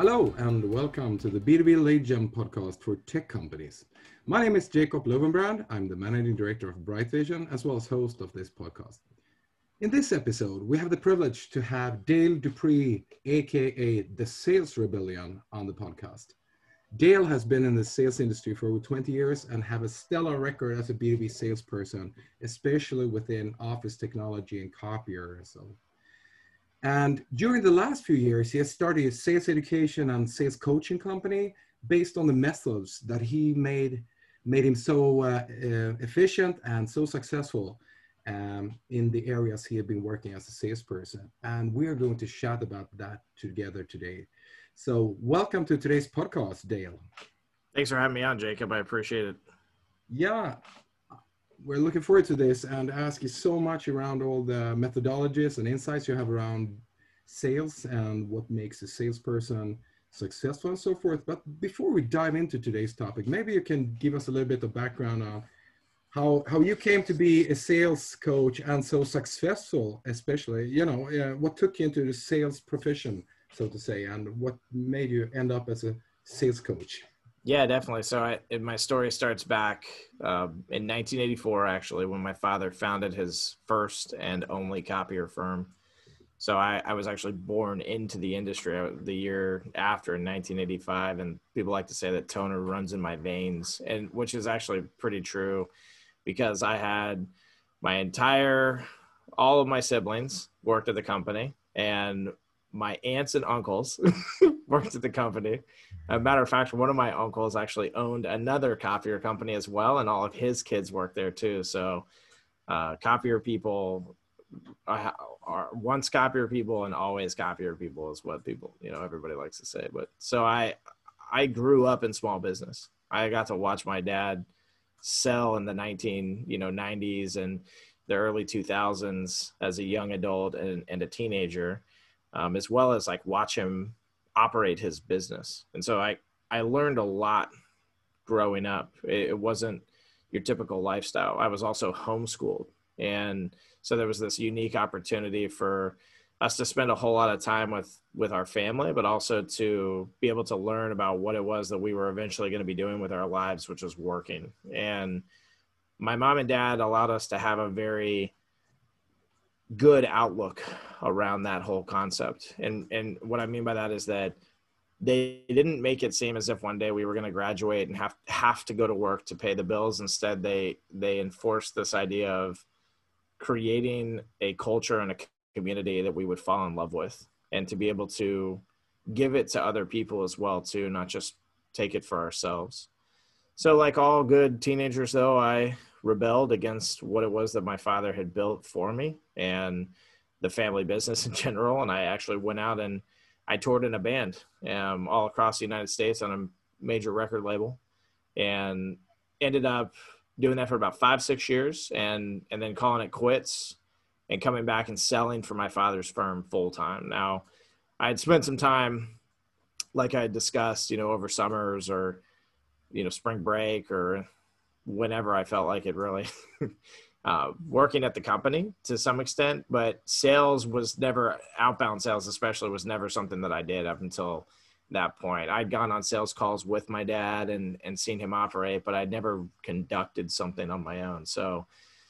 Hello and welcome to the B2B Lead Gen podcast for tech companies. My name is Jacob Löwenbrand. I'm the managing director of Bright Vision as well as host of this podcast. In this episode, we have the privilege to have Dale Dupree, aka the Sales Rebellion, on the podcast. Dale has been in the sales industry for over 20 years and have a stellar record as a B2B salesperson, especially within office technology and copier. So and during the last few years, he has started a sales education and sales coaching company based on the methods that he made made him so uh, uh, efficient and so successful um, in the areas he had been working as a salesperson. And we are going to chat about that together today. So, welcome to today's podcast, Dale. Thanks for having me on, Jacob. I appreciate it. Yeah, we're looking forward to this and ask you so much around all the methodologies and insights you have around sales and what makes a salesperson successful and so forth. But before we dive into today's topic, maybe you can give us a little bit of background on how how you came to be a sales coach and so successful, especially you know uh, what took you into the sales profession, so to say, and what made you end up as a sales coach. Yeah, definitely. So I, my story starts back um, in 1984, actually, when my father founded his first and only copier firm. So I, I was actually born into the industry uh, the year after in 1985, and people like to say that toner runs in my veins, and which is actually pretty true, because I had my entire, all of my siblings worked at the company, and my aunts and uncles worked at the company. a matter of fact, one of my uncles actually owned another copier company as well, and all of his kids worked there too. So, uh, copier people are, are once copier people and always copier people is what people, you know, everybody likes to say. But so I, I grew up in small business. I got to watch my dad sell in the 19, you know, 90s and the early 2000s as a young adult and, and a teenager um, as well as like watch him operate his business. And so I, I learned a lot growing up. It, it wasn't your typical lifestyle. I was also homeschooled. And so there was this unique opportunity for us to spend a whole lot of time with with our family but also to be able to learn about what it was that we were eventually going to be doing with our lives which was working and my mom and dad allowed us to have a very good outlook around that whole concept. And and what I mean by that is that they didn't make it seem as if one day we were going to graduate and have have to go to work to pay the bills. Instead, they they enforced this idea of creating a culture and a community that we would fall in love with, and to be able to give it to other people as well too, not just take it for ourselves. So, like all good teenagers, though, I rebelled against what it was that my father had built for me and the family business in general. And I actually went out and I toured in a band um, all across the United States on a major record label and ended up doing that for about five, six years and, and then calling it quits and coming back and selling for my father's firm full time. Now, I had spent some time, like I discussed, you know, over summers or, you know, spring break or whenever I felt like it really. uh, working at the company to some extent, but sales was never outbound sales, especially was never something that I did up until that point. I'd gone on sales calls with my dad and and seen him operate, but I'd never conducted something on my own. So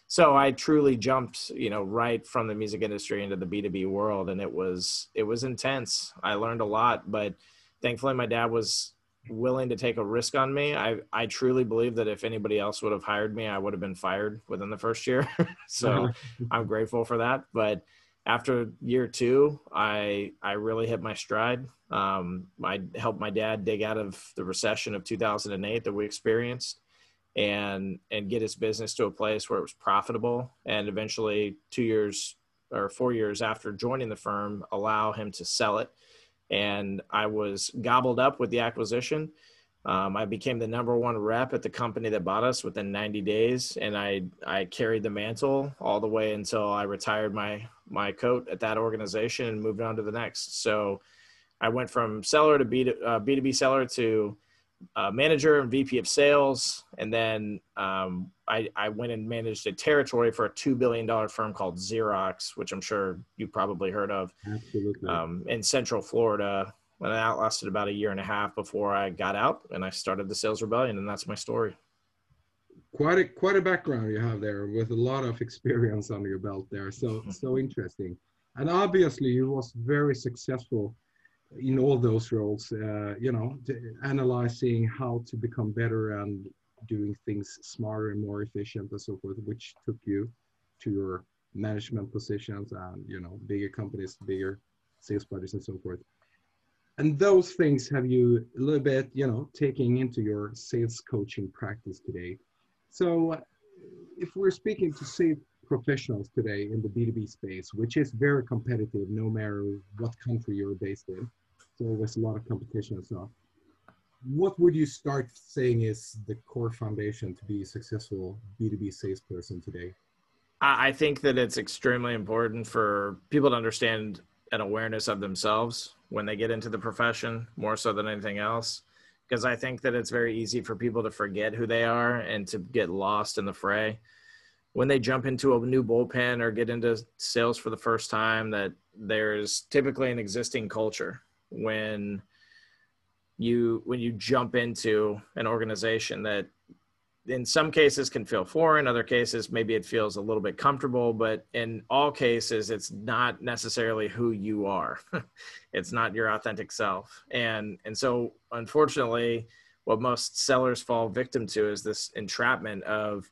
so I truly jumped, you know, right from the music industry into the B2B world and it was it was intense. I learned a lot, but thankfully my dad was willing to take a risk on me. I I truly believe that if anybody else would have hired me, I would have been fired within the first year. so I'm grateful for that. But after year two, I I really hit my stride. Um, I helped my dad dig out of the recession of 2008 that we experienced, and and get his business to a place where it was profitable. And eventually, two years or four years after joining the firm, allow him to sell it and I was gobbled up with the acquisition. Um, I became the number one rep at the company that bought us within 90 days, and I I carried the mantle all the way until I retired my my coat at that organization and moved on to the next. So I went from seller to B uh, B2B seller to uh, manager and VP of sales, and then um, I, I went and managed a territory for a two billion dollar firm called Xerox, which I'm sure you probably heard of, Absolutely. um, in Central Florida and that lasted about a year and a half before I got out and I started the Sales Rebellion, and that's my story. Quite a quite a background you have there, with a lot of experience under your belt there. So so interesting, and obviously you was very successful in all those roles. Uh, you know, analyzing how to become better and doing things smarter and more efficient and so forth, which took you to your management positions and you know bigger companies, bigger sales budgets and so forth and those things have you a little bit you know taking into your sales coaching practice today so if we're speaking to sales professionals today in the b2b space which is very competitive no matter what country you're based in so there's a lot of competition stuff what would you start saying is the core foundation to be a successful b2b salesperson today? I think that it's extremely important for people to understand an awareness of themselves when they get into the profession more so than anything else because i think that it's very easy for people to forget who they are and to get lost in the fray. When they jump into a new bullpen or get into sales for the first time that there's typically an existing culture when you when you jump into an organization that in some cases can feel foreign other cases maybe it feels a little bit comfortable but in all cases it's not necessarily who you are. It's not your authentic self. And and so unfortunately what most sellers fall victim to is this entrapment of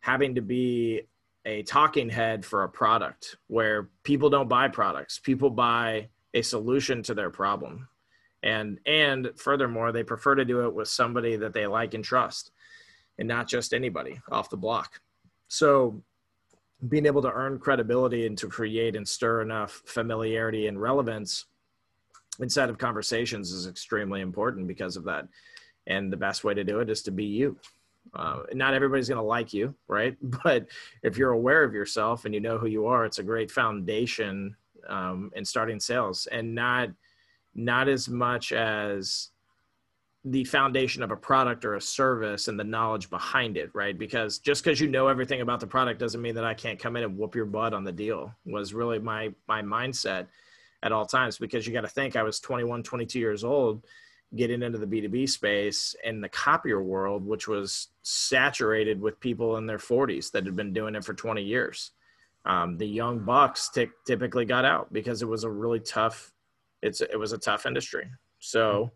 having to be a talking head for a product where people don't buy products. People buy a solution to their problem and and furthermore they prefer to do it with somebody that they like and trust and not just anybody off the block. So being able to earn credibility and to create and stir enough familiarity and relevance inside of conversations is extremely important because of that. And the best way to do it is to be you. Uh, not everybody's going to like you, right? But if you're aware of yourself and you know who you are, it's a great foundation um, in starting sales, and not not as much as the foundation of a product or a service and the knowledge behind it, right? Because just because you know everything about the product doesn't mean that I can't come in and whoop your butt on the deal was really my my mindset at all times because you got to think I was 21, 22 years old getting into the B2B space in the copier world, which was saturated with people in their 40s that had been doing it for 20 years. Um, the young bucks t- typically got out because it was a really tough, it's it was a tough industry. So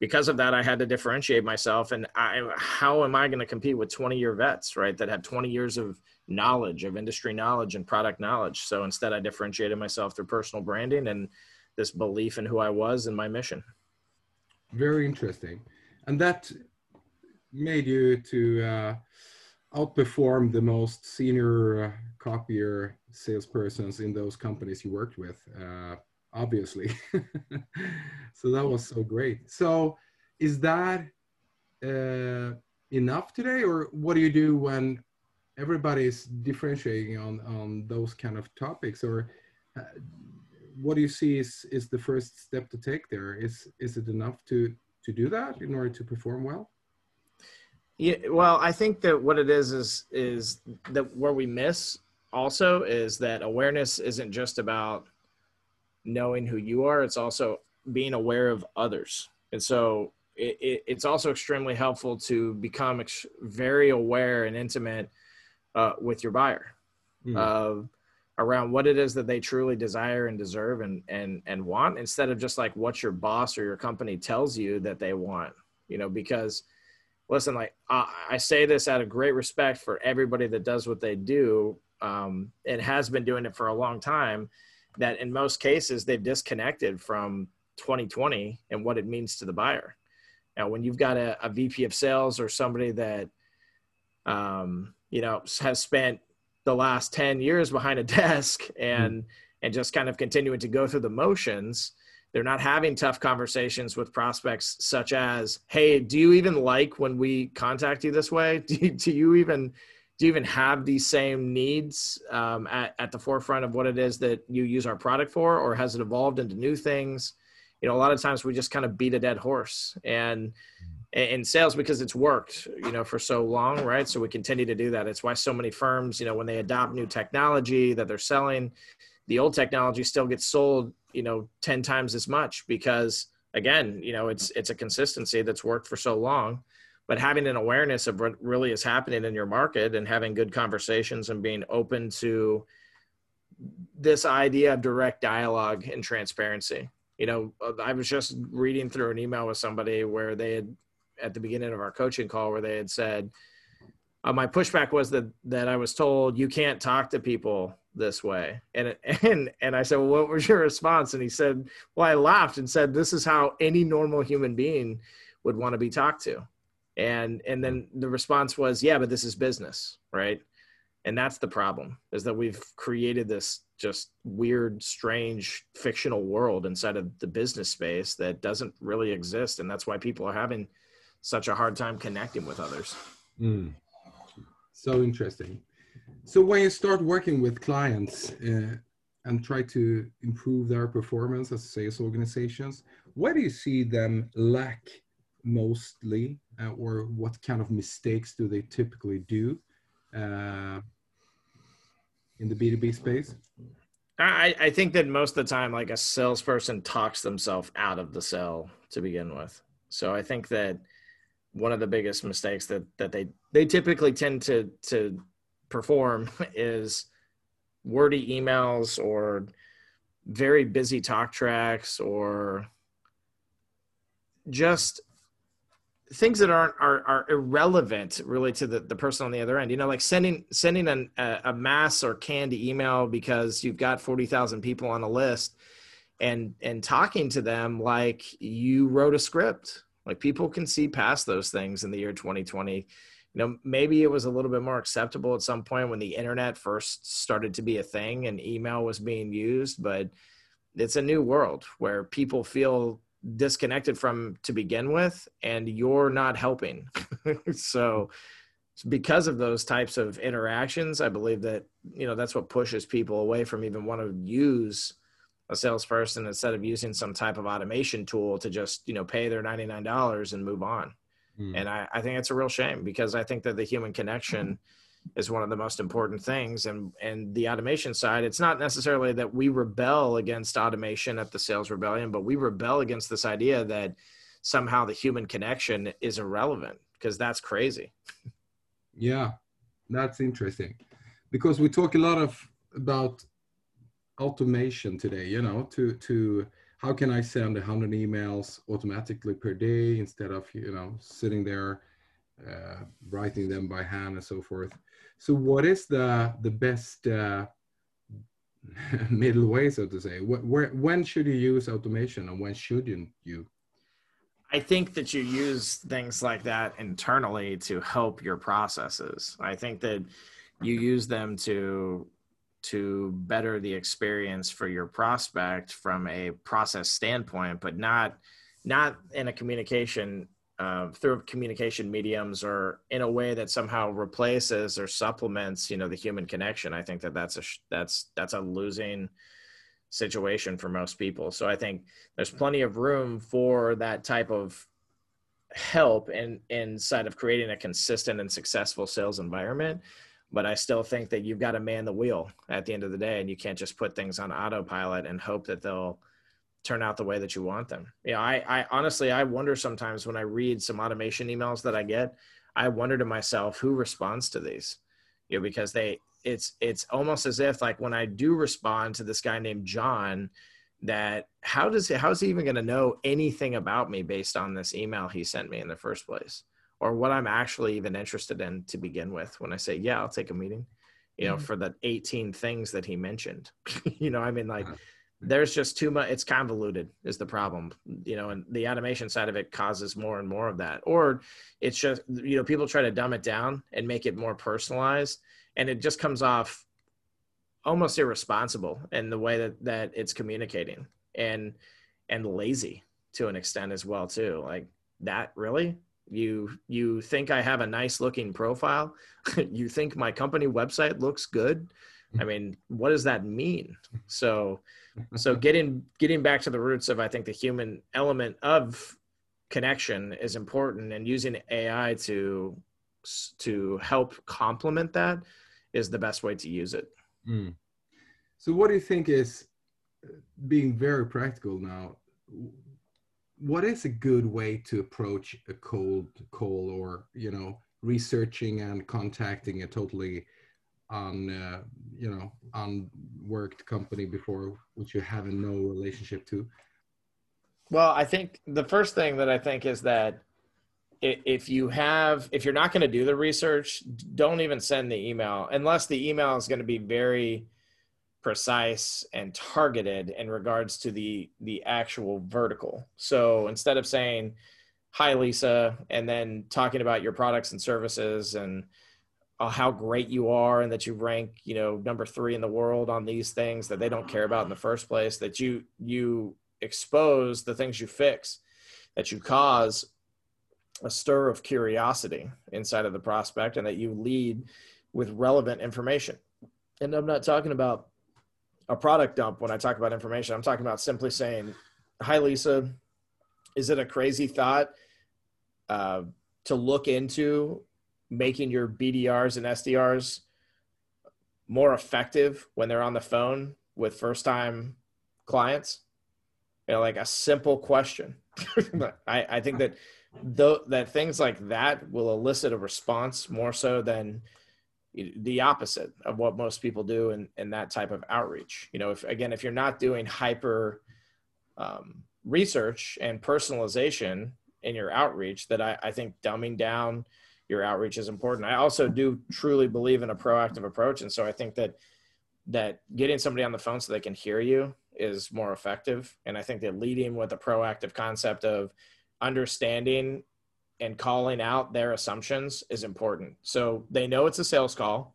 because of that, I had to differentiate myself. And I, how am I going to compete with 20 year vets, right? That had 20 years of knowledge, of industry knowledge and product knowledge. So instead, I differentiated myself through personal branding and this belief in who I was and my mission. Very interesting. And that made you to uh, outperform the most senior uh, copier salespersons in those companies you worked with. Uh, obviously. so that was so great. So is that uh, enough today, or what do you do when everybody's differentiating on on those kind of topics, or uh, what do you see is is the first step to take there? Is is it enough to to do that in order to perform well? Yeah, well, I think that what it is is is that where we miss also is that awareness isn't just about knowing who you are, it's also being aware of others. And so it, it, it's also extremely helpful to become ex- very aware and intimate uh, with your buyer mm. uh, around what it is that they truly desire and deserve and, and, and want instead of just like what your boss or your company tells you that they want, you know, because listen, like I, I say this out of great respect for everybody that does what they do um, and has been doing it for a long time that in most cases they've disconnected from 2020 and what it means to the buyer. Now, when you've got a, a VP of sales or somebody that, um, you know, has spent the last 10 years behind a desk and, mm-hmm. and just kind of continuing to go through the motions, they're not having tough conversations with prospects such as hey do you even like when we contact you this way? Do you, do you even do you even have these same needs um, at, at the forefront of what it is that you use our product for or has it evolved into new things? You know a lot of times we just kind of beat a dead horse and in sales because it's worked you know for so long right? So we continue to do that. It's why so many firms you know when they adopt new technology that they're selling the old technology still gets sold you know 10 times as much because again you know it's it's a consistency that's worked for so long. But having an awareness of what really is happening in your market and having good conversations and being open to this idea of direct dialogue and transparency. You know uh, i was just reading through an email with somebody where they had at the beginning of our coaching call where they had said uh, my pushback was that that i was told you can't talk to people this way. And and and i said well what was your response? And he said well i laughed and said this is how any normal human being would want to be talked to and and then the response was yeah but this is business right? And that's the problem is that we've created this just weird strange fictional world inside of the business space that doesn't really exist and that's why people are having such a hard time connecting with others. Mm. So interesting. So when you start working with clients uh, and try to improve their performance as sales organizations where do you see them lack mostly uh, or what kind of mistakes do they typically do uh, in the b2b space? I, I think that most of the time like a salesperson talks themselves out of the sale to begin with. So i think that one of the biggest mistakes that that they they typically tend to to perform is wordy emails or very busy talk tracks or just things that aren't are, are irrelevant really to the, the person on the other end. You know like sending sending an, a, a mass or canned email because you've got 40,000 people on a list and and talking to them like you wrote a script like people can see past those things in the year 2020 you know maybe it was a little bit more acceptable at some point when the internet first started to be a thing and email was being used but it's a new world where people feel disconnected from to begin with and you're not helping. So because of those types of interactions i believe that you know that's what pushes people away from even want to use a salesperson instead of using some type of automation tool to just you know pay their $99 and move on. Mm. and I, I think it's a real shame because i think that the human connection is one of the most important things. And and the automation side it's not necessarily that we rebel against automation at the sales rebellion but we rebel against this idea that somehow the human connection is irrelevant because that's crazy. Yeah that's interesting. Because we talk a lot of about automation today you know to to how can i send 100 emails automatically per day instead of you know sitting there uh, writing them by hand and so forth? So what is the the best uh, middle way so to say? Where, when should you use automation and when shouldn't you? I think that you use things like that internally to help your processes. I think that you use them to to better the experience for your prospect from a process standpoint, but not not in a communication uh, through communication mediums or in a way that somehow replaces or supplements you know the human connection. I think that that's a that's that's a losing situation for most people. So I think there's plenty of room for that type of help in inside of creating a consistent and successful sales environment but I still think that you've got to man the wheel at the end of the day, and you can't just put things on autopilot and hope that they'll turn out the way that you want them. You know, I, I honestly, I wonder sometimes when I read some automation emails that I get, I wonder to myself who responds to these, you know, because they, it's, it's almost as if like when I do respond to this guy named John, that how does he, how's he even going to know anything about me based on this email he sent me in the first place? Or what I'm actually even interested in to begin with when I say, yeah, I'll take a meeting, you know, mm-hmm. for the 18 things that he mentioned. you know, I mean, like, uh-huh. there's just too much, it's convoluted, is the problem, you know, and the automation side of it causes more and more of that. Or it's just, you know, people try to dumb it down and make it more personalized, and it just comes off almost irresponsible in the way that, that it's communicating. And, and lazy to an extent as well too like that really you you think i have a nice looking profile? You think my company website looks good? I mean what does that mean? So so getting getting back to the roots of i think the human element of connection is important and using ai to to help complement that is the best way to use it. Mm. so what do you think is being very practical now what is a good way to approach a cold call or you know researching and contacting a totally on uh, you know unworked company before which you have no relationship to? Well i think the first thing that i think is that if you have if you're not going to do the research don't even send the email unless the email is going to be very precise and targeted in regards to the the actual vertical. So instead of saying hi Lisa and then talking about your products and services and uh, how great you are and that you rank, you know, number 3 in the world on these things that they don't care about in the first place that you you expose the things you fix that you cause a stir of curiosity inside of the prospect and that you lead with relevant information. And I'm not talking about a product dump when I talk about information. I'm talking about simply saying, "Hi, Lisa. Is it a crazy thought uh, to look into making your BDRs and SDRs more effective when they're on the phone with first-time clients?" You know, like a simple question. I, I think that though that things like that will elicit a response more so than the opposite of what most people do in, in that type of outreach. You know, if again, if you're not doing hyper um, research and personalization in your outreach, that I, I think dumbing down your outreach is important. I also do truly believe in a proactive approach, and so I think that that getting somebody on the phone so they can hear you is more effective. And I think that leading with a proactive concept of understanding and calling out their assumptions is important. So they know it's a sales call.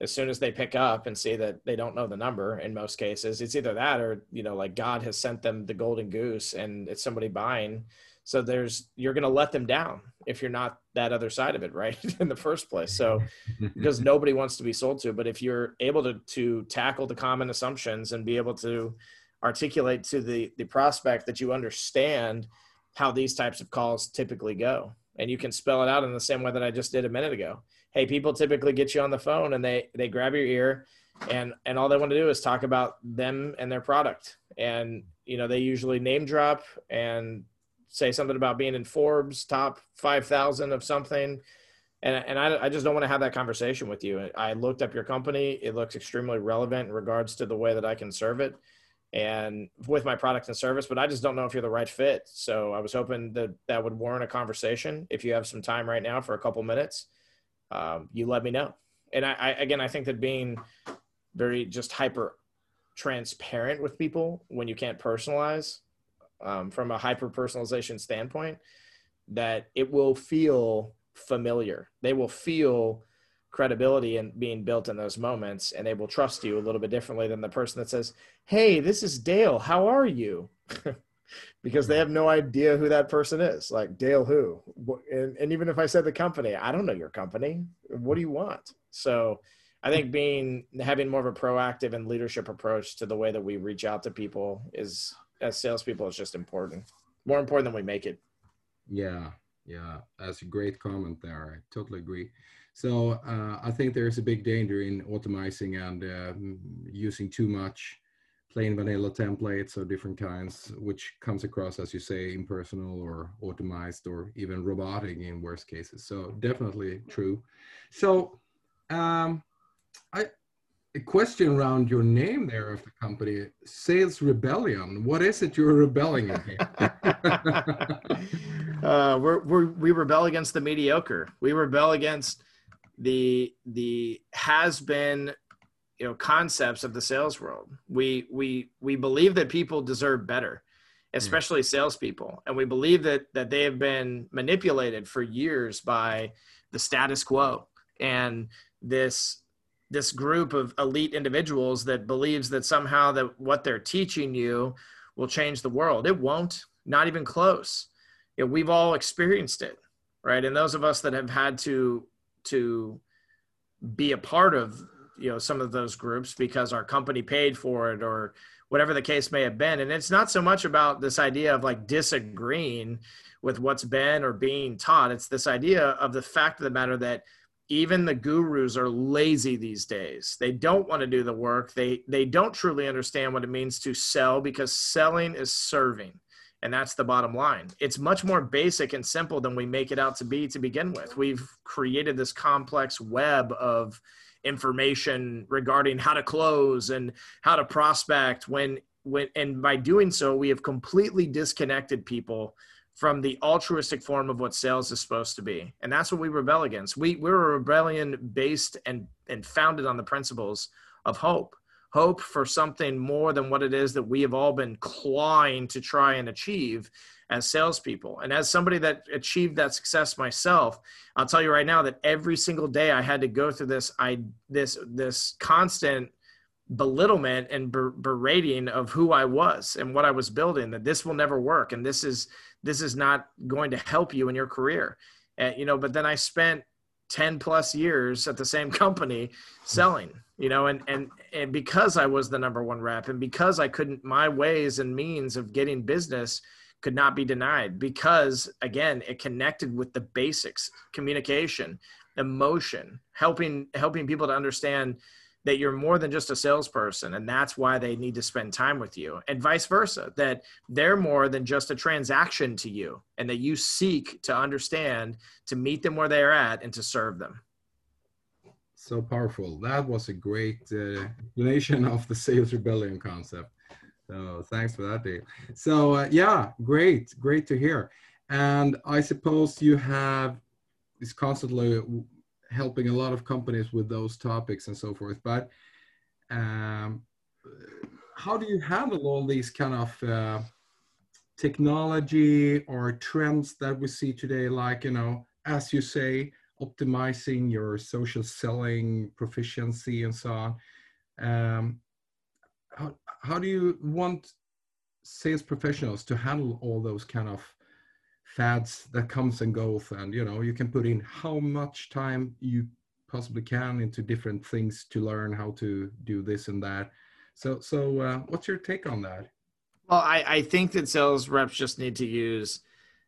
As soon as they pick up and see that they don't know the number in most cases, it's either that or, you know, like God has sent them the golden goose and it's somebody buying. So there's, you're going to let them down if you're not that other side of it, right? in the first place. So, because nobody wants to be sold to, but if you're able to, to tackle the common assumptions and be able to articulate to the, the prospect that you understand how these types of calls typically go and you can spell it out in the same way that I just did a minute ago. Hey, people typically get you on the phone and they they grab your ear and and all they want to do is talk about them and their product. And you know, they usually name drop and say something about being in Forbes top 5000 of something. And, and I, I just don't want to have that conversation with you. I looked up your company. It looks extremely relevant in regards to the way that I can serve it and with my product and service, but I just don't know if you're the right fit. So I was hoping that that would warrant a conversation. If you have some time right now for a couple minutes, um, you let me know. And I, I, again, I think that being very just hyper transparent with people when you can't personalize um, from a hyper personalization standpoint, that it will feel familiar. They will feel credibility and being built in those moments and they will trust you a little bit differently than the person that says hey this is dale. How are you? Because they hmm. have no idea who that person is. Like dale who? And, and even if i said the company i don't know your company. What do you want? So i think being having more of a proactive and leadership approach to the way that we reach out to people is as salespeople is just important. More important than we make it. Yeah. Yeah. That's a great comment there. I totally agree so uh, I think there's a big danger in automizing and uh, using too much plain vanilla templates or different kinds, which comes across, as you say, impersonal or automized or even robotic in worst cases. So definitely true. So um, I, a question around your name there of the company, Sales Rebellion. What is it you're rebelling against? uh, we're, we're, we rebel against the mediocre. We rebel against the the has been you know concepts of the sales world. We we we believe that people deserve better, especially mm. salespeople, and we believe that that they have been manipulated for years by the status quo and this this group of elite individuals that believes that somehow that what they're teaching you will change the world. It won't, not even close. You know, we've all experienced it, right? And those of us that have had to to be a part of you know some of those groups because our company paid for it or whatever the case may have been. And it's not so much about this idea of like disagreeing with what's been or being taught. It's this idea of the fact of the matter that even the gurus are lazy these days. They don't want to do the work. They they don't truly understand what it means to sell because selling is serving and that's the bottom line. It's much more basic and simple than we make it out to be to begin with. We've created this complex web of information regarding how to close and how to prospect. When when and by doing so we have completely disconnected people from the altruistic form of what sales is supposed to be. And that's what we rebel against. We we're a rebellion based and and founded on the principles of hope hope for something more than what it is that we have all been clawing to try and achieve as salespeople. And as somebody that achieved that success myself, I'll tell you right now that every single day I had to go through this I this this constant belittlement and ber- berating of who I was and what I was building that this will never work and this is this is not going to help you in your career. And, you know, but then I spent 10 plus years at the same company selling you know and and and because i was the number one rep and because i couldn't my ways and means of getting business could not be denied because again it connected with the basics communication emotion helping helping people to understand that you're more than just a salesperson and that's why they need to spend time with you and vice versa that they're more than just a transaction to you and that you seek to understand to meet them where they're at and to serve them. So powerful. That was a great uh, explanation of the sales rebellion concept. So thanks for that dave. So uh, yeah great great to hear. And i suppose you have is constantly helping a lot of companies with those topics and so forth. But um, how do you handle all these kind of uh, technology or trends that we see today? Like, you know, as you say, optimizing your social selling proficiency and so on. Um, how, how do you want sales professionals to handle all those kind of fads that comes and goes and you know you can put in how much time you possibly can into different things to learn how to do this and that. So so uh, what's your take on that? Well I, I think that sales reps just need to use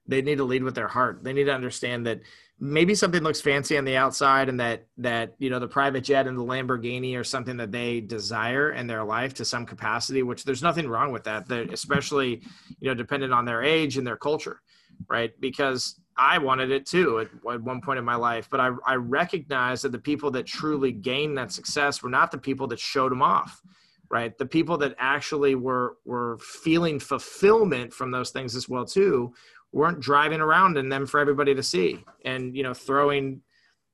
they need to lead with their heart. They need to understand that maybe something looks fancy on the outside and that that you know the private jet and the lamborghini are something that they desire in their life to some capacity which there's nothing wrong with that. They're especially you know dependent on their age and their culture right? Because I wanted it too at, at, one point in my life, but I, I recognized that the people that truly gained that success were not the people that showed them off, right? The people that actually were were feeling fulfillment from those things as well too weren't driving around in them for everybody to see and you know throwing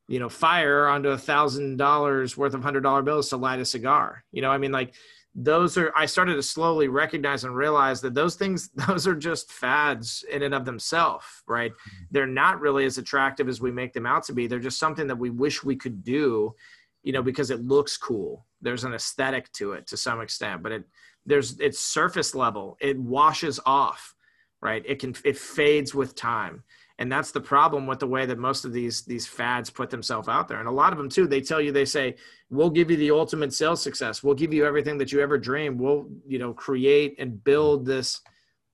you know fire onto a thousand dollars worth of hundred dollar bills to light a cigar. You know, I mean like those are i started to slowly recognize and realize that those things those are just fads in and of themselves right? Mm-hmm. they're not really as attractive as we make them out to be. They're just something that we wish we could do you know because it looks cool. There's an aesthetic to it to some extent but it there's it's surface level. It washes off right? It can it fades with time and that's the problem with the way that most of these these fads put themselves out there. And a lot of them too they tell you they say we'll give you the ultimate sales success. We'll give you everything that you ever dreamed. We'll you know create and build this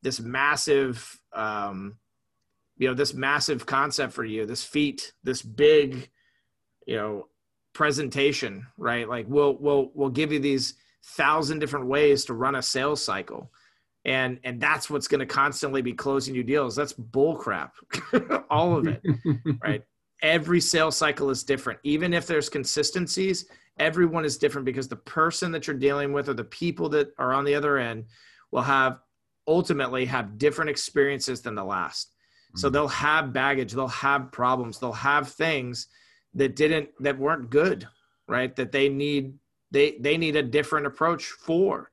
this massive um you know this massive concept for you this feat this big you know presentation right? Like we'll we'll we'll give you these thousand different ways to run a sales cycle and and that's what's going to constantly be closing you deals. That's bullcrap all of it right? Every sales cycle is different. Even if there's consistencies everyone is different because the person that you're dealing with or the people that are on the other end will have ultimately have different experiences than the last. So mm-hmm. they'll have baggage they'll have problems they'll have things that didn't that weren't good right? That they need they they need a different approach for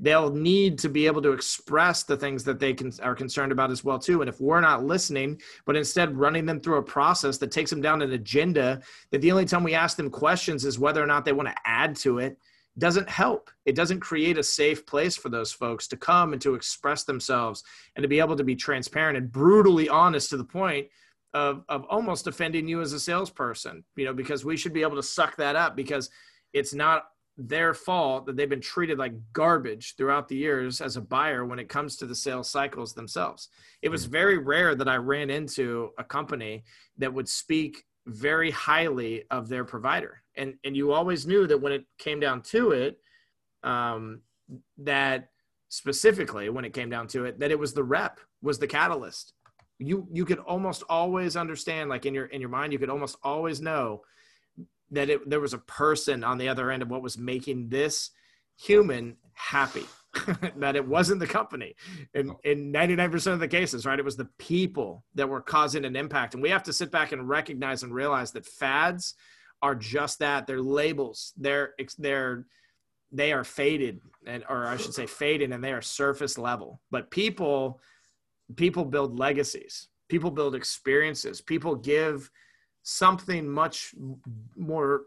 they'll need to be able to express the things that they can, are concerned about as well too and if we're not listening but instead running them through a process that takes them down an agenda that the only time we ask them questions is whether or not they want to add to it doesn't help. It doesn't create a safe place for those folks to come and to express themselves and to be able to be transparent and brutally honest to the point of, of almost offending you as a salesperson, you know, because we should be able to suck that up because it's not their fault that they've been treated like garbage throughout the years as a buyer when it comes to the sales cycles themselves. It was very rare that I ran into a company that would speak very highly of their provider. And and you always knew that when it came down to it, um, that specifically when it came down to it, that it was the rep was the catalyst. You you could almost always understand, like in your in your mind, you could almost always know that it, there was a person on the other end of what was making this human happy. that it wasn't the company. In, oh. in 99% of the cases right it was the people that were causing an impact. And we have to sit back and recognize and realize that fads are just that. They're labels. They're they're they are faded and or i should say faded and they are surface level. But people people build legacies. People build experiences. People give something much more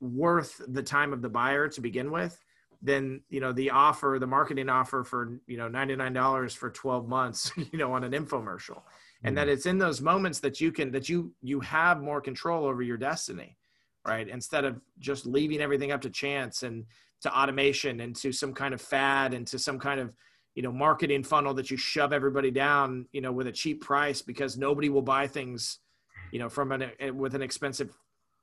worth the time of the buyer to begin with than you know the offer the marketing offer for you know $99 for 12 months you know on an infomercial and mm-hmm. that it's in those moments that you can that you you have more control over your destiny right instead of just leaving everything up to chance and to automation and to some kind of fad and to some kind of you know marketing funnel that you shove everybody down you know with a cheap price because nobody will buy things you know from an with an expensive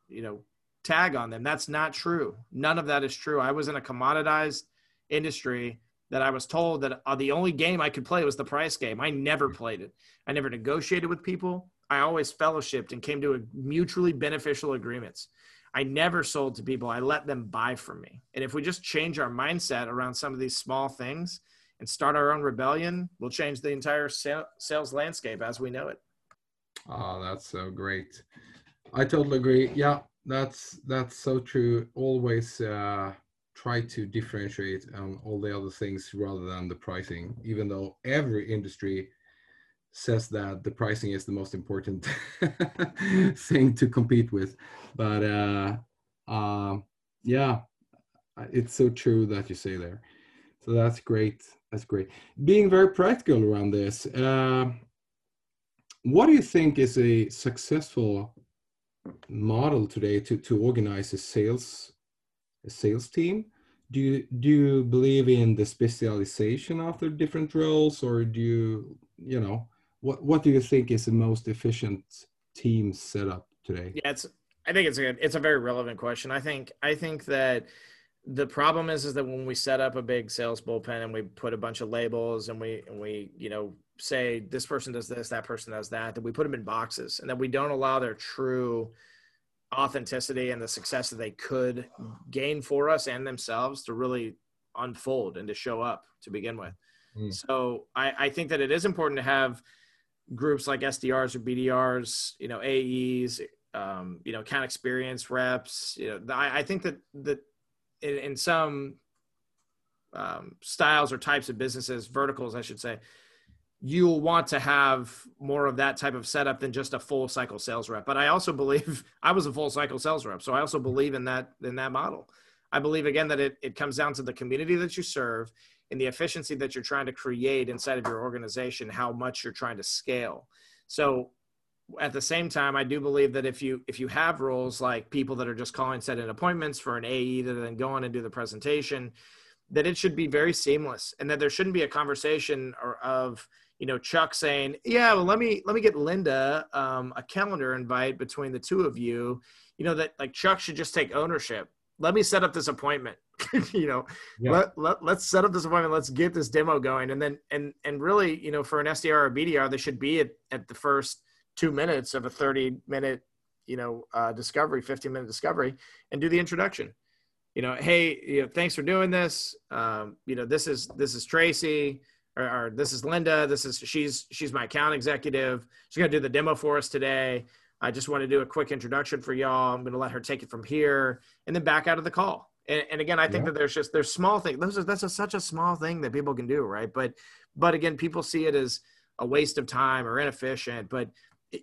you know tag on them. That's not true. None of that is true. I was in a commoditized industry that I was told that uh, the only game I could play was the price game. I never played it. I never negotiated with people. I always fellowshipped and came to a mutually beneficial agreements. I never sold to people. I let them buy from me. And if we just change our mindset around some of these small things and start our own rebellion, we'll change the entire sales landscape as we know it. Oh, that's so great. I totally agree. Yeah, that's that's so true. Always uh, try to differentiate on all the other things rather than the pricing, even though every industry says that the pricing is the most important thing to compete with. But uh, uh, yeah, it's so true that you say there. So that's great. That's great. Being very practical around this, uh, what do you think is a successful model today to to organize a sales a sales team? Do you do you believe in the specialization of the different roles or do you you know what what do you think is the most efficient team setup today? Yeah it's i think it's a it's a very relevant question. I think i think that the problem is is that when we set up a big sales bullpen and we put a bunch of labels and we and we you know say this person does this that person does that that we put them in boxes and that we don't allow their true authenticity and the success that they could gain for us and themselves to really unfold and to show up to begin with mm. so I, I think that it is important to have groups like sdrs or bdrs you know aes um, you know account experience reps you know I, I think that that in, in some um, styles or types of businesses, verticals, I should say, you'll want to have more of that type of setup than just a full cycle sales rep. But I also believe I was a full cycle sales rep, so I also believe in that in that model. I believe again that it, it comes down to the community that you serve and the efficiency that you're trying to create inside of your organization, how much you're trying to scale. So at the same time, I do believe that if you if you have roles like people that are just calling setting appointments for an AE to then go on and do the presentation, that it should be very seamless, and that there shouldn't be a conversation or of you know Chuck saying, "Yeah, well, let me let me get Linda um, a calendar invite between the two of you." You know that like Chuck should just take ownership. Let me set up this appointment. you know, yeah. let, let let's set up this appointment. Let's get this demo going, and then and and really, you know, for an SDR or BDR, they should be at, at the first two minutes of a 30 minute, you know, uh, discovery, 15 minute discovery and do the introduction. You know, hey, you know, thanks for doing this. Um, you know, this is, this is Tracy or, or this is Linda. This is, she's, she's my account executive. She's going to do the demo for us today. I just want to do a quick introduction for y'all. I'm going to let her take it from here and then back out of the call. And, and again, I think yeah. that there's just, there's small things. Those are, that's a, such a small thing that people can do. Right. But, but again, people see it as a waste of time or inefficient, but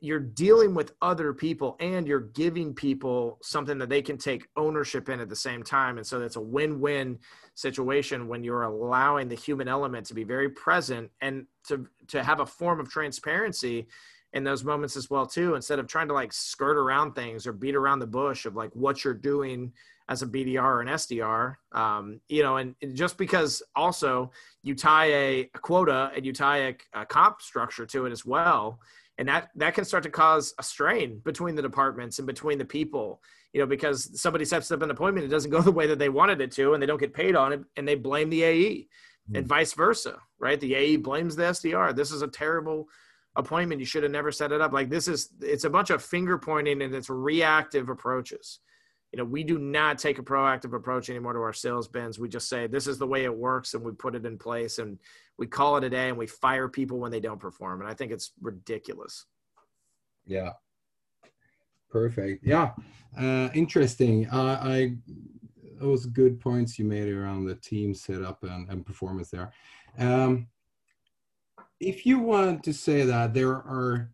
you're dealing with other people and you're giving people something that they can take ownership in at the same time. And so it's a win-win situation when you're allowing the human element to be very present and to to have a form of transparency in those moments as well too instead of trying to like skirt around things or beat around the bush of like what you're doing as a BDR or an SDR, um, you know, and just because also you tie a, a quota and you tie a, a, comp structure to it as well, and that that can start to cause a strain between the departments and between the people, you know, because somebody sets up an appointment, it doesn't go the way that they wanted it to, and they don't get paid on it, and they blame the AE, mm-hmm. and vice versa, right? The AE blames the SDR. This is a terrible appointment. You should have never set it up. Like this is it's a bunch of finger pointing and it's reactive approaches you know, we do not take a proactive approach anymore to our sales bins. We just say this is the way it works, and we put it in place, and we call it a day, and we fire people when they don't perform. And I think it's ridiculous. Yeah. Perfect. Yeah. Uh, interesting. Uh, I those good points you made around the team setup and, and performance there. Um, if you want to say that there are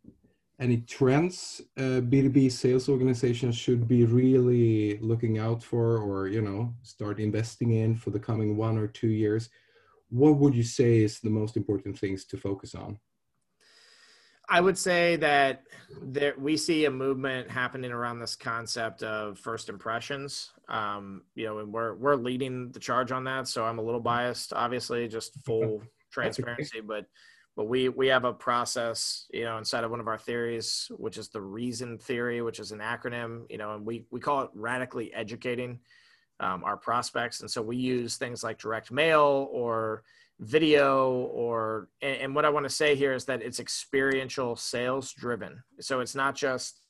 any trends uh, B2B sales organizations should be really looking out for or, you know, start investing in for the coming one or two years? What would you say is the most important things to focus on? I would say that there, we see a movement happening around this concept of first impressions. Um, you know, and we're we're leading the charge on that. So I'm a little biased, obviously, just full transparency. But but we we have a process you know inside of one of our theories which is the reason theory which is an acronym you know and we we call it radically educating um, our prospects and so we use things like direct mail or video or and, and what i want to say here is that it's experiential sales driven so it's not just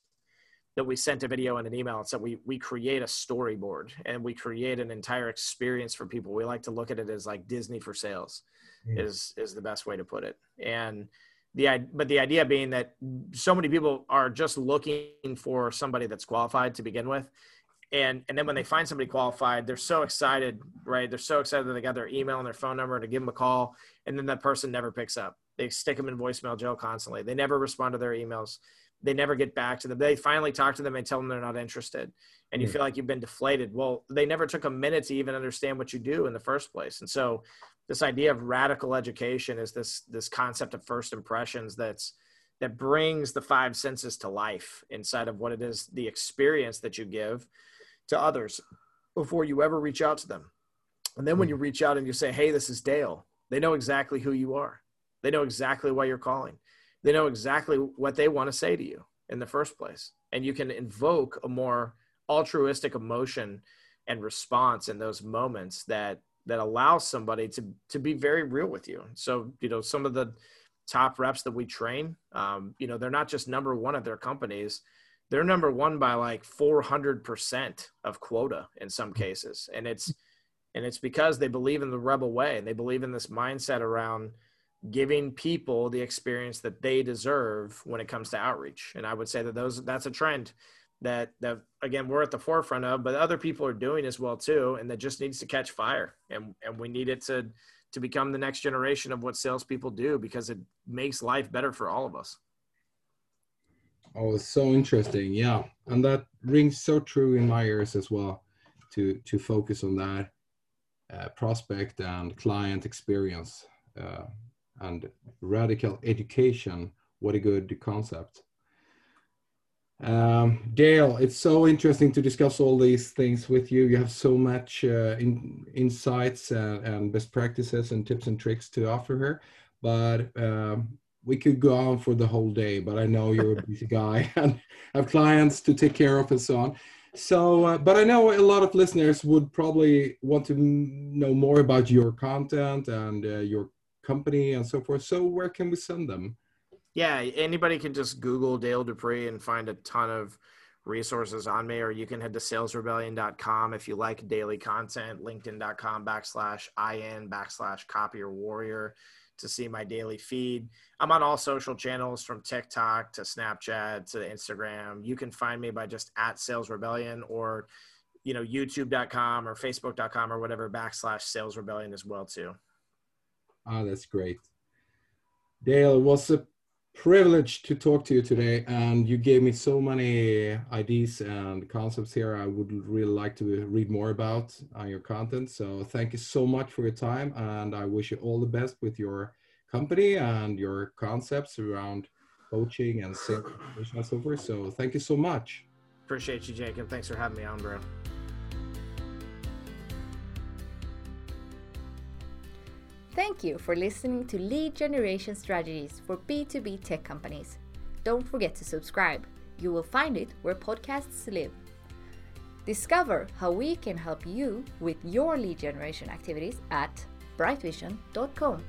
that we sent a video and an email it's that we we create a storyboard and we create an entire experience for people we like to look at it as like disney for sales mm. is is the best way to put it. And the but the idea being that so many people are just looking for somebody that's qualified to begin with. And, and then when they find somebody qualified, they're so excited, right? They're so excited that they got their email and their phone number to give them a call, and then that person never picks up. They stick them in voicemail jail constantly. They never respond to their emails they never get back to them. They finally talk to them and tell them they're not interested. And you mm. feel like you've been deflated. Well, they never took a minute to even understand what you do in the first place. And so this idea of radical education is this this concept of first impressions that's that brings the five senses to life inside of what it is the experience that you give to others before you ever reach out to them. And then when you reach out and you say hey this is dale they know exactly who you are. They know exactly why you're calling. They know exactly what they want to say to you in the first place. And you can invoke a more altruistic emotion and response in those moments that that allows somebody to to be very real with you. So you know some of the top reps that we train, um, you know, they're not just number one at their companies. They're number one by like 400% of quota in some hmm. cases. And it's, and it's because they believe in the rebel way and they believe in this mindset around giving people the experience that they deserve when it comes to outreach. And I would say that those, that's a trend that that again we're at the forefront of, but other people are doing as well too, and that just needs to catch fire, and and we need it to to become the next generation of what salespeople do because it makes life better for all of us. Oh, it's so interesting, yeah, and that rings so true in my ears as well. To to focus on that uh, prospect and client experience uh, and radical education. What a good concept. Um, Dale, it's so interesting to discuss all these things with you. You have so much uh, in, insights and, and, best practices and tips and tricks to offer here. But um, we could go on for the whole day, but I know you're a busy guy and have clients to take care of and so on. So, uh, but I know a lot of listeners would probably want to know more about your content and uh, your company and so forth. So, where can we send them? Yeah, anybody can just Google Dale Dupree and find a ton of resources on me, or you can head to salesrebellion.com if you like daily content, linkedin.com backslash in backslash copy warrior to see my daily feed. I'm on all social channels from TikTok to Snapchat to Instagram. You can find me by just at Sales Rebellion or you know youtube.com or facebook.com or whatever backslash sales rebellion as well too oh that's great dale it was a privilege to talk to you today, and you gave me so many ideas and concepts here. I would really like to read more about on your content. So thank you so much for your time, and I wish you all the best with your company and your concepts around coaching and and so forth. So thank you so much. Appreciate you, Jacob. Thanks for having me on, bro. Thank you for listening to Lead Generation Strategies for B2B tech companies. Don't forget to subscribe. You will find it where podcasts live. Discover how we can help you with your lead generation activities at brightvision.com.